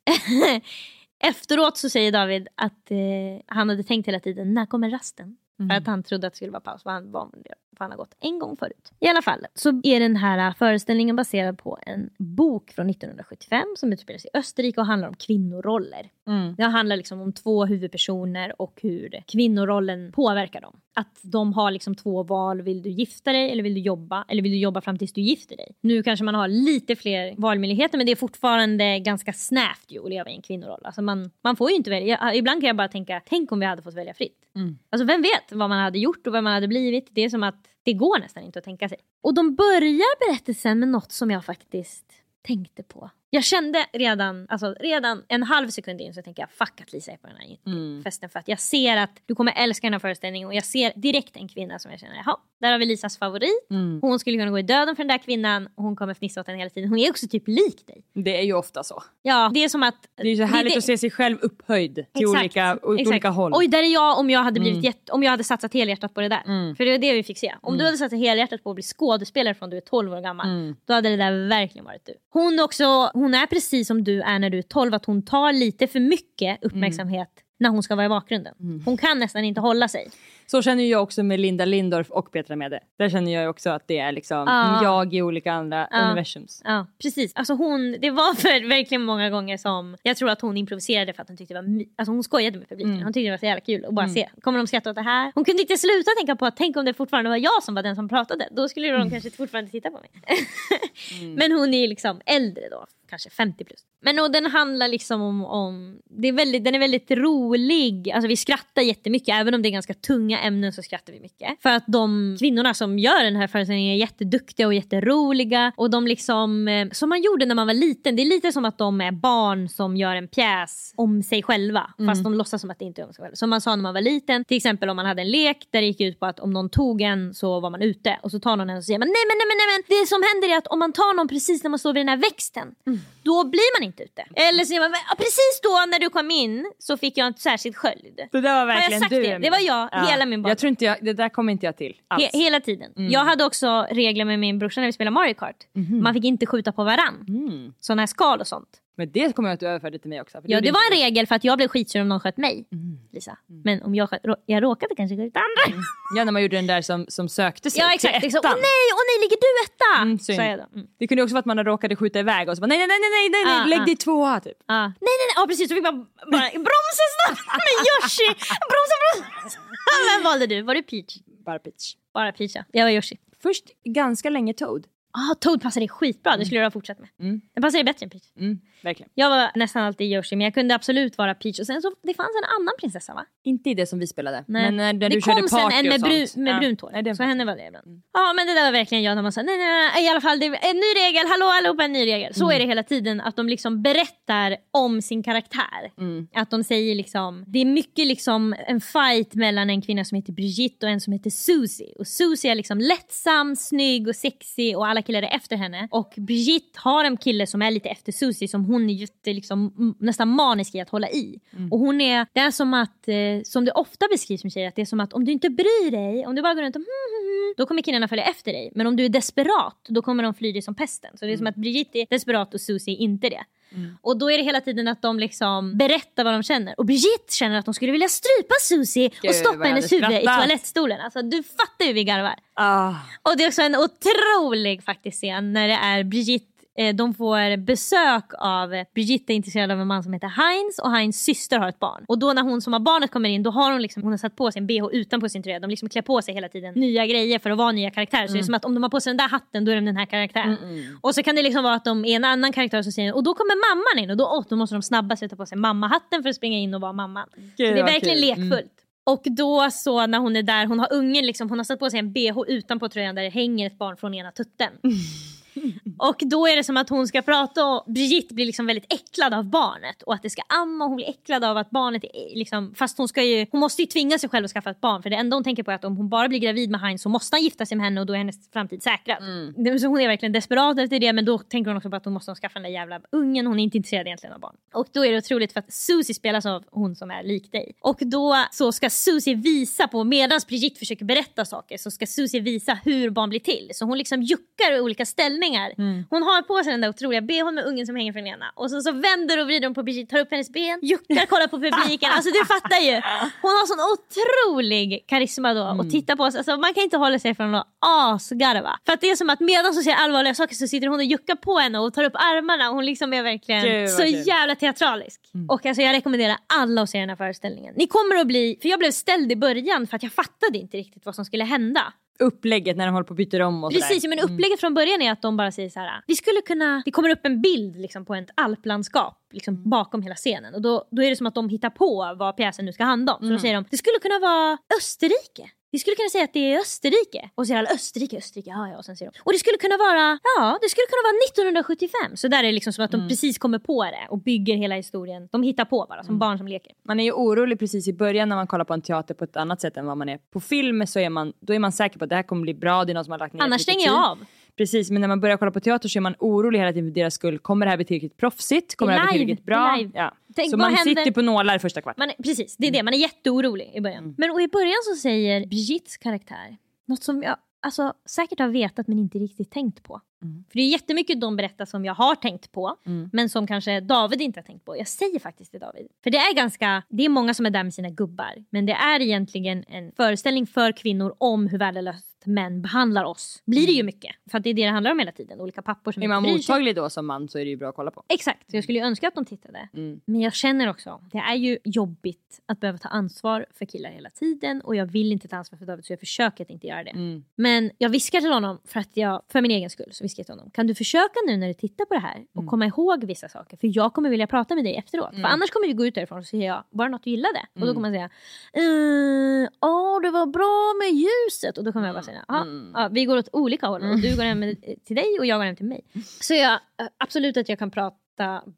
efteråt så säger David att eh, han hade tänkt hela tiden, när kommer rasten? För att han trodde att det skulle vara paus. För han, var, för han har gått en gång förut. I alla fall så är den här föreställningen baserad på en bok från 1975 som utspelar sig i Österrike och handlar om kvinnoroller. Mm. Det handlar liksom om två huvudpersoner och hur kvinnorollen påverkar dem. Att de har liksom två val. Vill du gifta dig eller vill du jobba? Eller vill du jobba fram tills du gifter dig? Nu kanske man har lite fler valmöjligheter men det är fortfarande ganska snävt ju att leva i en kvinnoroll. Alltså man, man får ju inte välja. Ibland kan jag bara tänka, tänk om vi hade fått välja fritt. Mm. Alltså vem vet vad man hade gjort och vad man hade blivit. Det är som att det går nästan inte att tänka sig. Och de börjar berättelsen med något som jag faktiskt tänkte på. Jag kände redan, alltså redan en halv sekund in så tänkte jag fuck att Lisa är på den här Mm. festen för att jag ser att du kommer älska den här föreställningen och jag ser direkt en kvinna som jag känner, jaha, där har vi Lisas favorit. Mm. Hon skulle kunna gå i döden för den där kvinnan och hon kommer fnissa åt henne hela tiden. Hon är också typ lik dig. Det är ju ofta så. Ja, det är som att... Det är så härligt det- att se sig själv upphöjd till Exakt, olika, åt exakt. olika håll. Oj, där är jag om jag hade blivit Mm. jätte, om jag hade satsat helhjärtat på det där. Mm. För det var det vi fick se. Om Mm. du hade satsat helhjärtat på att bli skådespelare från du är 12 år gammal. Mm. Då hade det där verkligen varit du. Hon, också, hon är precis som du är när du är 12. Att hon tar lite för mycket uppmärksamhet när hon ska vara i bakgrunden. Mm. Hon kan nästan inte hålla sig. Så känner jag också med Linda Lindorff och Petra Mede. Där känner jag också att det är liksom Ja. jag i olika andra Ja. universums. Ja, precis. Alltså hon, det var för, verkligen många gånger som jag tror att hon improviserade för att hon tyckte det var alltså hon skojade med publiken. Mm. Hon tyckte det var så jävla kul att bara Mm. se. Kommer de skratta åt det här? Hon kunde inte sluta tänka på att tänk om det fortfarande var jag som var den som pratade. Då skulle de kanske fortfarande titta på mig. Men hon är ju liksom äldre då, kanske 50 plus. Men och den handlar liksom om, om det är väldigt, den är väldigt rolig. Alltså vi skrattar jättemycket, även om det är ganska tunga ämnen så skrattar vi mycket. För att de kvinnorna som gör den här föreställningen är jätteduktiga och jätteroliga. Och de liksom, eh, som man gjorde när man var liten, det är lite som att de är barn som gör en pjäs om sig själva. Fast de låtsas som att det inte är om sig själva. Som man sa när man var liten, till exempel om man hade en lek där det gick ut på att om någon tog en så var man ute. Och så tar någon en och säger man nej men nej men nej men det som händer är att om man tar någon precis när man står vid den här växten, då blir man inte ute. Eller så säger man "Ja, precis då när du kom in så fick jag en särskild sköld. Det där var Har jag verkligen sagt du det? Det var jag Ja. hela hela min barndom. Jag tror inte jag, det där kommer inte jag till alls. He- hela tiden. Mm. Jag hade också regler med min brorsa när vi spelade Mario Kart. Mhm. Man fick inte skjuta på varann. Mm. Sådana här skal och sånt. Men det kommer jag att du överförde till mig också. Ja, det var en regel för att jag blev skitsur om någon sköt mig. Mm. Lisa. Men om jag, sköt, jag råkade kanske skjuta andra. Ja, när man gjorde den där som, som sökte sig Ja till exakt. Åh ettan. nej, åh nej, ligger du etta? Mm, synd. Mm. Det kunde också vara att man råkade skjuta iväg och så bara nej, nej, nej, nej, nej, nej, Ah, lägg ah. dig tvåa typ. Ja. Nej, nej, nej. Ja, precis. Så fick man bara bromsa snabbt med Yoshi. Bromsa, bromsa. Vem valde du? Var det Peach? Bara pitch. Bara Peach, ja. Jag var Yoshi. Först ganska länge Toad. Ah, Toad passar dig skitbra. Det skulle jag ha fortsatt med. Mm. Den passar dig bättre än Peach. Mm, verkligen. Jag var nästan alltid Yoshi, men jag kunde absolut vara Peach. Och sen så, det fanns en annan prinsessa va? Inte i det som vi spelade. Nej. Men när, när det du körde kom sen party en med, bru, med Ja. brunt hår. Nej, så henne var det ibland. Ja men det där var verkligen jag när man sa nej, nej nej i alla fall det är en ny regel, hallå allihopa en ny regel. Så Mm. är det hela tiden att de liksom berättar om sin karaktär. Mm. Att de säger liksom, det är mycket liksom en fight mellan en kvinna som heter Brigitte och en som heter Susie. Och Susie är liksom lättsam, snygg och sexig och alla killar är efter henne. Och Brigitte har en kille som är lite efter Susie som hon är jätte, liksom, nästan manisk i att hålla i. Mm. Och hon är, det är som att, eh, som det ofta beskrivs med tjejer, att det är som att om du inte bryr dig, om du bara går runt och hmm, hmm, hmm, då kommer killarna följa efter dig. Men om du är desperat, då kommer de fly dig som pesten. Så det är som att Brigitte är desperat och Susie är inte det. Och då är det hela tiden att de liksom berättar vad de känner. Och Brigitte känner att de skulle vilja strypa Susie Gud, och stoppa hennes huvud i toalettstolen. Alltså du fattar ju hur vi garvar. Ah. Och det är också en otrolig faktiskt scen när det är Brigitte de får besök av, Brigitte är intresserad av en man som heter Heinz och Heinz syster har ett barn. Och då när hon som har barnet kommer in då har hon liksom, hon har satt på sig en bh utanpå sin tröja. De liksom klär på sig hela tiden nya grejer för att vara nya karaktärer. Så det är som att om de har på sig den där hatten då är de den här karaktären. Och så kan det liksom vara att de är en annan karaktär så säger och då kommer mamman in och då, åh, då måste de snabbast sätta på sig mammahatten för att springa in och vara mamman. Så det är verkligen kul. Mm. lekfullt. Och då så när hon är där, hon har ungen liksom, hon har satt på sig en bh utanpå tröjan där det hänger ett barn från ena tutten. Och då är det som att hon ska prata och Brigitte blir liksom väldigt äcklad av barnet och att det ska amma och hon blir äcklad av att barnet är liksom, fast hon ska ju, hon måste ju tvinga sig själv att skaffa ett barn för det enda hon tänker på är att om hon bara blir gravid med Heinz så måste han gifta sig med henne och då är hennes framtid säkrad. Det- Så hon är verkligen desperat efter det men då tänker hon också på att hon måste skaffa den där jävla ungen, hon är inte intresserad egentligen av barn. Och då är det otroligt för att Susie spelas av hon som är lik dig. Och då så ska Susie visa på, medan Brigitte försöker berätta saker så ska Susie visa hur barn blir till. Så hon liksom juckar i olika ställningar. Hon har på sig den där otroliga bhn med ungen som hänger från ena och så, så vänder och vrider hon på Brigitte, tar upp hennes ben, juckar, kollar på publiken. Alltså du fattar ju. Hon har sån otrolig karisma då och tittar på oss. Alltså, man kan inte hålla sig från att asgarva. För att det är som att medan hon säger allvarliga saker så sitter hon och juckar på henne och tar upp armarna. Hon liksom är verkligen Gud, så kul. jävla teatralisk. Och alltså, jag rekommenderar alla att se den här föreställningen. Ni kommer att bli, för jag blev ställd i början för att jag fattade inte riktigt vad som skulle hända. Upplägget när de håller på och byter om och Precis, sådär. men upplägget från början är att de bara säger så här. Vi skulle kunna, det kommer upp en bild liksom, på ett alplandskap liksom, bakom hela scenen och då, då är det som att de hittar på vad pjäsen nu ska handla om. Så då säger de, det skulle kunna vara Österrike. Vi skulle kunna säga att det är Österrike. Och så säger alla Österrike, Österrike, ja ja. Och sen säger de, och det skulle kunna vara, ja det skulle kunna vara 1975. Så där är det liksom som att de precis kommer på det och bygger hela historien. De hittar på bara, som barn som leker. Man är ju orolig precis i början när man kollar på en teater på ett annat sätt än vad man är på film. Så är man, då är man säker på att det här kommer bli bra, det är någon som har lagt ner Annars stänger jag av. Precis, men när man börjar kolla på teater så är man orolig hela tiden för deras skull. Kommer det här bli tillräckligt proffsigt? Kommer Det det är här bli tillräckligt bra? Ja. Tänk, så man händer- sitter på nålar första kvarten. Man precis, det är det. Man är jätteorolig i början. Mm. Men och i början så säger Brigittes karaktär något som jag alltså, säkert har vetat men inte riktigt tänkt på. Mm. För det är jättemycket de berättar som jag har tänkt på Mm. men som kanske David inte har tänkt på. Jag säger faktiskt till David. För det är ganska, det är många som är där med sina gubbar. Men det är egentligen en föreställning för kvinnor om hur värdelöst män behandlar oss. Blir det ju mycket. För att det är det det handlar om hela tiden. Olika pappor som Mm. Är man mottaglig då som man så är det ju bra att kolla på. Exakt, jag skulle ju önska att de tittade. Mm. Men jag känner också, det är ju jobbigt att behöva ta ansvar för killar hela tiden och jag vill inte ta ansvar för David så jag försöker att inte göra det. Mm. Men jag viskar till honom för att jag, för min egen skull, så till honom. Kan du försöka nu när du tittar på det här och Mm. komma ihåg vissa saker? För jag kommer vilja prata med dig efteråt. För annars kommer vi gå ut därifrån och säga var det något du gillade? Och Mm. då kommer han säga, "Eh, ja det var bra med ljuset. Och då kommer jag bara säga, ja, Mm. ja, vi går åt olika håll. Och du går hem till dig och jag går hem till mig. Så jag, eh, absolut att jag kan prata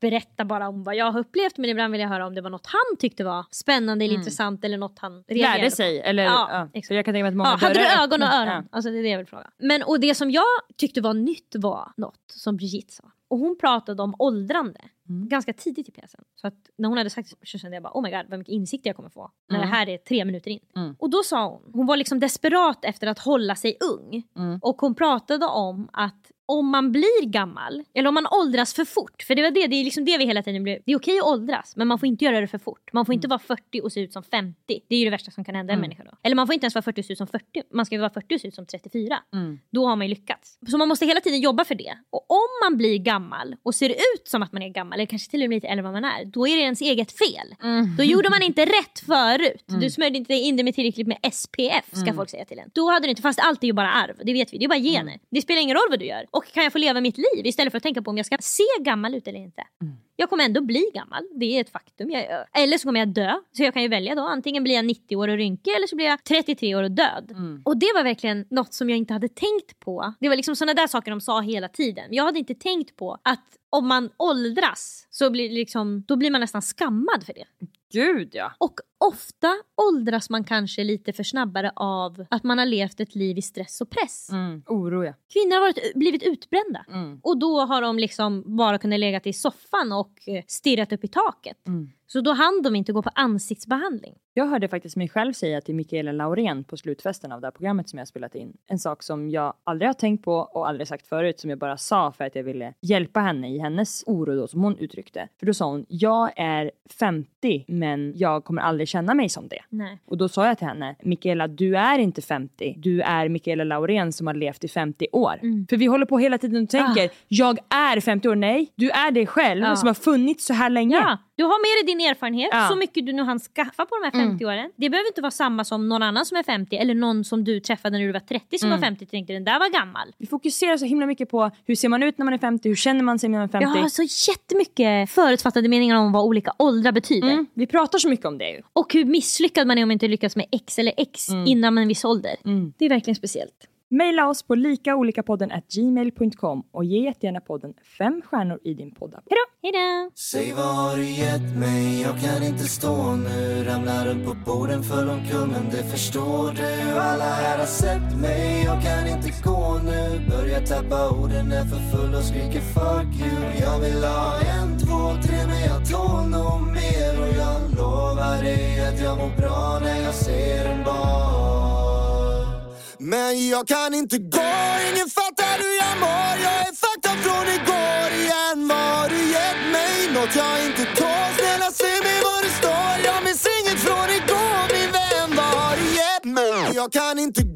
berätta bara om vad jag har upplevt men ibland vill jag höra om det var något han tyckte var spännande eller intressant eller något han reagerade Mm. Lärde sig? på. Eller, Ja, ja, jag kan tänka mig att många Ja, hade du ögon och öppnas. öron? Alltså det är det jag vill fråga. Men och det som jag tyckte var nytt var något som Brigitte sa. Och hon pratade om åldrande. Ganska tidigt i pjäsen. Så att när hon hade sagt det så kände jag bara oh my god vad mycket insikt jag kommer få. När Mm. det här är tre minuter in. Mm. Och då sa hon, hon var liksom desperat efter att hålla sig ung. Mm. Och hon pratade om att om man blir gammal, eller om man åldras för fort, för det var det, det är liksom det vi hela tiden blev, det är okej att åldras men man får inte göra det för fort. Man får inte vara 40 och se ut som 50. Det är ju det värsta som kan hända en Mm. människa då. Eller man får inte ens vara 40 och se ut som 40, man ska ju vara 40 och se ut som 34. Mm. Då har man ju lyckats. Så man måste hela tiden jobba för det. Och om man blir gammal och ser ut som att man är gammal, eller kanske till och med lite äldre än vad man är, då är det ens eget fel. Mm. Då gjorde man inte rätt förut. Du smörjde inte in det med tillräckligt med SPF ska Mm. folk säga till en. Då hade du inte, fast allt är ju bara arv, det vet vi, det är bara gener. Mm. Det spelar ingen roll vad du gör. Och kan jag få leva mitt liv istället för att tänka på om jag ska se gammal ut eller inte. Mm. Jag kommer ändå bli gammal, det är ett faktum. Jag, eller så kommer jag dö. Så jag kan ju välja då, antingen blir jag 90 år och rynkig eller så blir jag 33 år och död. Mm. Och det var verkligen något som jag inte hade tänkt på. Det var liksom sådana där saker de sa hela tiden. Jag hade inte tänkt på att om man åldras så blir, liksom, då blir man nästan skammad för det. Gud ja. Och ofta åldras man kanske lite för snabbare av att man har levt ett liv i stress och press. Mm. Oro ja. Kvinnor har varit, blivit utbrända. Mm. Och då har de liksom bara kunnat lägga i soffan och eh, stirrat upp i taket. Mm. Så då hann de inte gå på ansiktsbehandling. Jag hörde faktiskt mig själv säga till Mikaela Laurén på slutfesten av det här programmet som jag spelat in. En sak som jag aldrig har tänkt på och aldrig sagt förut som jag bara sa för att jag ville hjälpa henne i hennes oro då som hon uttryckte. För då sa hon, jag är 50 men jag kommer aldrig känna mig som det. Nej. Och då sa jag till henne, Mikaela du är inte 50. Du är Mikaela Laurén som har levt i 50 år. Mm. För vi håller på hela tiden och tänker, jag är 50 år. Nej, du är dig själv Ah. Som har funnits så här länge. Ja, du har med dig din erfarenhet, Ja. så mycket du nu hann skaffa på de här 50 åren. Det behöver inte vara samma som någon annan som är 50 eller någon som du träffade när du var 30 som var 50 och tänkte den där var gammal. Vi fokuserar så himla mycket på hur ser man ut när man är 50, hur känner man sig när man är 50. Jag har så jättemycket förutfattade meningar om vad olika åldrar betyder. Mm, vi pratar så mycket om det. Och hur misslyckad man är om man inte lyckas med X eller X innan en viss ålder. Mm. Det är verkligen speciellt. Maila oss på likaolikapodden at gmail.com och ge jättegärna podden fem stjärnor i din poddapp. Hejdå! Hejdå! Säg vad har du gett mig? Jag kan inte stå nu Ramlar upp på borden för omkull men det förstår du Alla här har sett mig, jag kan inte gå nu Börjar tappa orden, är för full och skriker fuck you Jag vill ha en, två, tre men jag tål nog mer Och jag lovar dig att jag mår bra när jag ser en bar men jag kan inte gå, ingen fattar hur jag mår. Jag är fucked up från igår igen. Vad har du gett mig? Något jag inte tål? Snälla säg mig var det står. Jag minns inget från igår min vän. Vad har du gett mig? Jag kan inte gå,